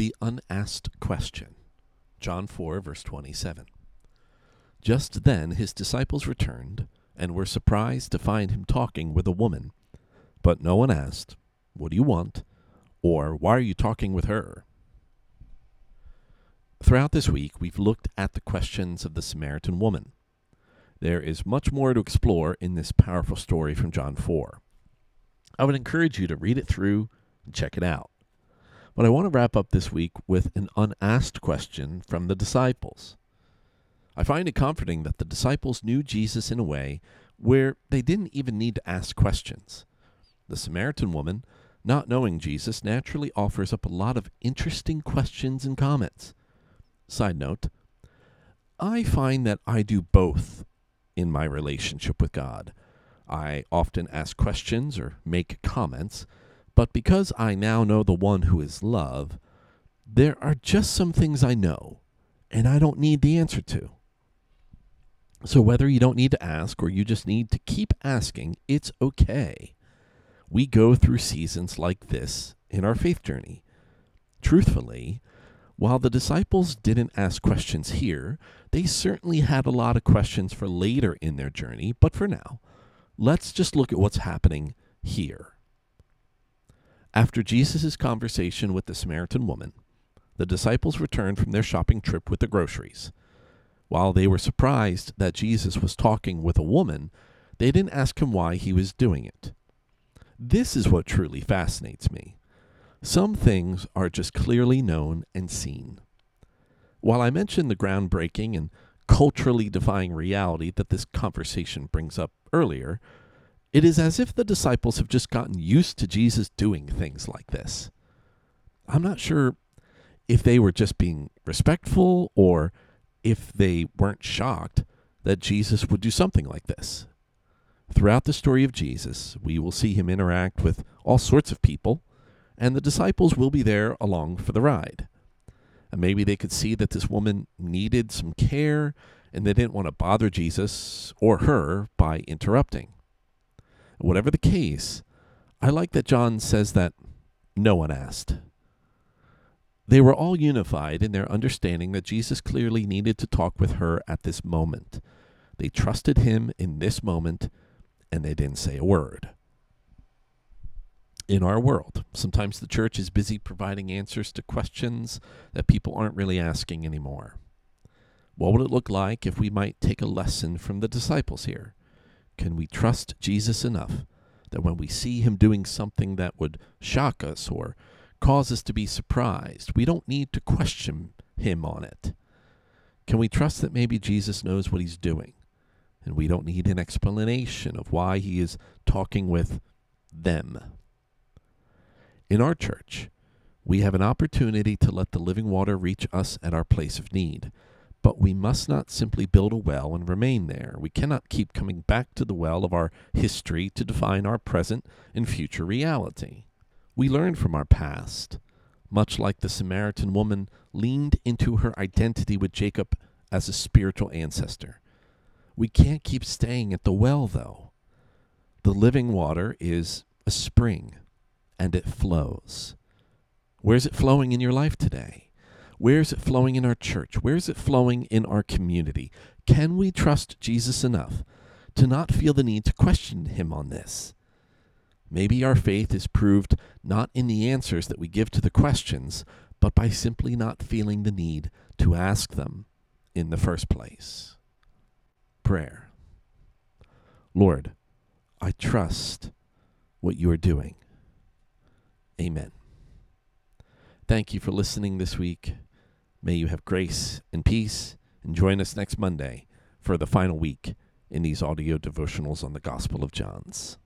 The unasked question. John 4, verse 27. Just then his disciples returned and were surprised to find him talking with a woman. But no one asked, What do you want? or Why are you talking with her? Throughout this week, we've looked at the questions of the Samaritan woman. There is much more to explore in this powerful story from John 4. I would encourage you to read it through and check it out. But I want to wrap up this week with an unasked question from the disciples. I find it comforting that the disciples knew Jesus in a way where they didn't even need to ask questions. The Samaritan woman, not knowing Jesus, naturally offers up a lot of interesting questions and comments. Side note I find that I do both in my relationship with God. I often ask questions or make comments, but because I now know the one who is love, there are just some things I know and I don't need the answer to. So, whether you don't need to ask or you just need to keep asking, it's okay. We go through seasons like this in our faith journey. Truthfully, while the disciples didn't ask questions here, they certainly had a lot of questions for later in their journey, but for now, let's just look at what's happening here. After Jesus' conversation with the Samaritan woman, the disciples returned from their shopping trip with the groceries. While they were surprised that Jesus was talking with a woman, they didn't ask him why he was doing it. This is what truly fascinates me. Some things are just clearly known and seen. While I mentioned the groundbreaking and culturally defying reality that this conversation brings up earlier, it is as if the disciples have just gotten used to Jesus doing things like this. I'm not sure if they were just being respectful or if they weren't shocked that Jesus would do something like this. Throughout the story of Jesus, we will see him interact with all sorts of people and the disciples will be there along for the ride. And maybe they could see that this woman needed some care and they didn't want to bother Jesus or her by interrupting. Whatever the case, I like that John says that no one asked. They were all unified in their understanding that Jesus clearly needed to talk with her at this moment. They trusted him in this moment, and they didn't say a word in our world. Sometimes the church is busy providing answers to questions that people aren't really asking anymore. What would it look like if we might take a lesson from the disciples here? Can we trust Jesus enough that when we see him doing something that would shock us or cause us to be surprised, we don't need to question him on it? Can we trust that maybe Jesus knows what he's doing and we don't need an explanation of why he is talking with them? In our church, we have an opportunity to let the living water reach us at our place of need. But we must not simply build a well and remain there. We cannot keep coming back to the well of our history to define our present and future reality. We learn from our past, much like the Samaritan woman leaned into her identity with Jacob as a spiritual ancestor. We can't keep staying at the well, though. The living water is a spring and it flows. Where's it flowing in your life today? Where is it flowing in our church? Where is it flowing in our community? Can we trust Jesus enough to not feel the need to question him on this? Maybe our faith is proved not in the answers that we give to the questions, but by simply not feeling the need to ask them in the first place. Prayer. Lord, I trust what you are doing. Amen. Thank you for listening this week. May you have grace and peace, and join us next Monday for the final week in these audio devotionals on the Gospel of John's.